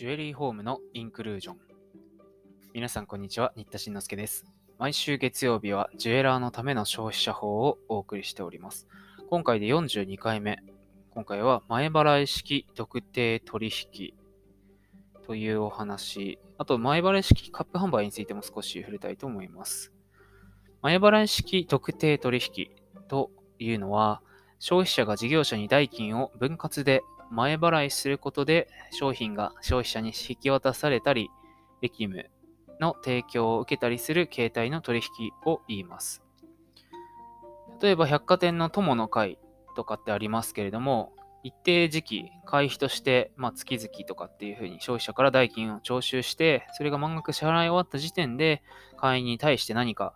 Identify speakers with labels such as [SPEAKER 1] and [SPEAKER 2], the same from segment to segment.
[SPEAKER 1] ジュエリーホームのインクルージョン。皆さん、こんにちは。新田慎之介です。毎週月曜日はジュエラーのための消費者法をお送りしております。今回で42回目。今回は前払い式特定取引というお話、あと前払い式カップ販売についても少し触れたいと思います。前払い式特定取引というのは、消費者が事業者に代金を分割で前払いすることで商品が消費者に引き渡されたり、役務の提供を受けたりする形態の取引を言います。例えば百貨店の友の会とかってありますけれども、一定時期、会費として、まあ、月々とかっていうふうに消費者から代金を徴収して、それが満額支払い終わった時点で、会員に対して何か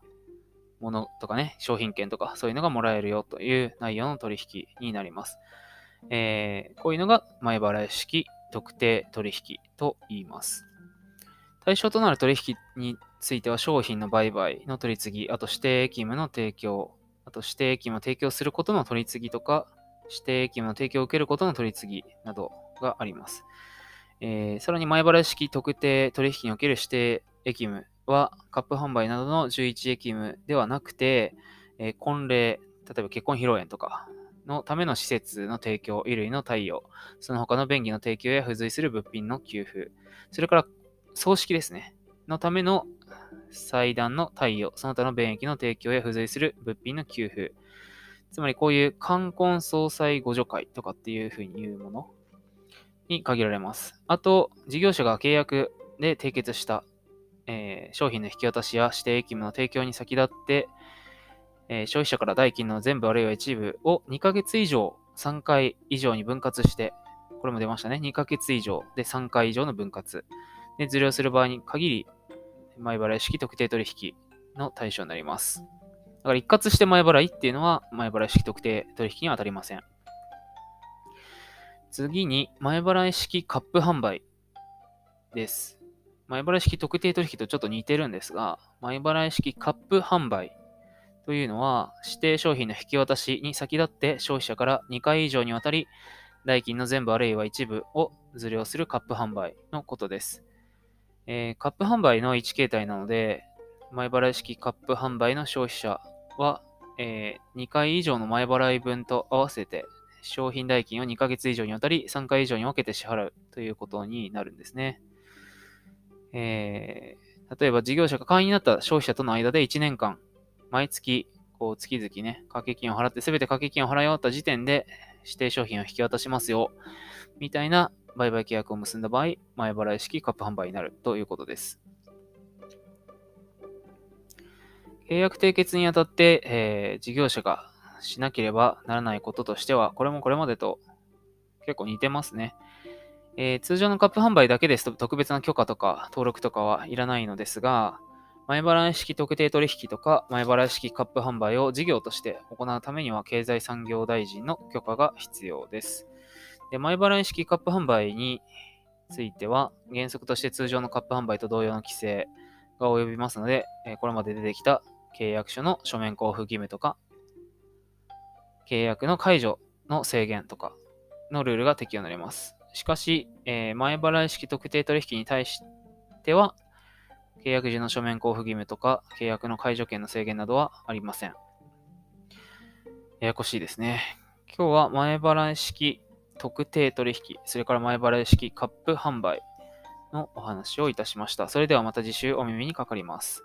[SPEAKER 1] 物とかね、商品券とかそういうのがもらえるよという内容の取引になります。えー、こういうのが前払い式特定取引と言います。対象となる取引については商品の売買の取り次ぎ、あと指定役務の提供、あと指定役務を提供することの取り次ぎとか、指定役務の提供を受けることの取り次ぎなどがあります。えー、さらに前払い式特定取引における指定役務はカップ販売などの11役務ではなくて、えー、婚礼、例えば結婚披露宴とかのための施設の提供、衣類の対応、その他の便宜の提供や付随する物品の給付、それから葬式ですね、のための祭壇の対応、その他の便益の提供や付随する物品の給付、つまりこういう冠婚葬祭互助会とかっていうふうに言うものに限られます。あと、事業者が契約で締結した、えー、商品の引き渡しや指定役務の提供に先立って、えー、消費者から代金の全部あるいは一部を2ヶ月以上、3回以上に分割して、これも出ましたね。2ヶ月以上で3回以上の分割。で、受領する場合に限り、前払い式特定取引の対象になります。だから一括して前払いっていうのは前払い式特定取引には当たりません。次に、前払い式カップ販売です。前払い式特定取引とちょっと似てるんですが、前払い式カップ販売というのは、指定商品の引き渡しに先立って消費者から2回以上にわたり、代金の全部あるいは一部を受領するカップ販売のことです。えー、カップ販売の1形態なので、前払い式カップ販売の消費者は、えー、2回以上の前払い分と合わせて商品代金を2ヶ月以上にわたり3回以上に分けて支払うということになるんですね。えー、例えば事業者が会員になった消費者との間で1年間毎月、こう、月々ね、掛け金を払って、すべて掛け金を払い終わった時点で、指定商品を引き渡しますよ、みたいな売買契約を結んだ場合、前払い式カップ販売になるということです。契約締結にあたって、えー、事業者がしなければならないこととしては、これもこれまでと結構似てますね。えー、通常のカップ販売だけですと特別な許可とか登録とかはいらないのですが、前払い式特定取引とか前払い式カップ販売を事業として行うためには経済産業大臣の許可が必要です。で前払い式カップ販売については原則として通常のカップ販売と同様の規制が及びますので、これまで出てきた契約書の書面交付義務とか契約の解除の制限とかのルールが適用になります。しかし、え、前払い式特定取引に対しては、契約時の書面交付義務とか、契約の解除権の制限などはありません。ややこしいですね。今日は前払い式特定取引、それから前払い式カップ販売のお話をいたしました。それではまた次週お耳にかかります。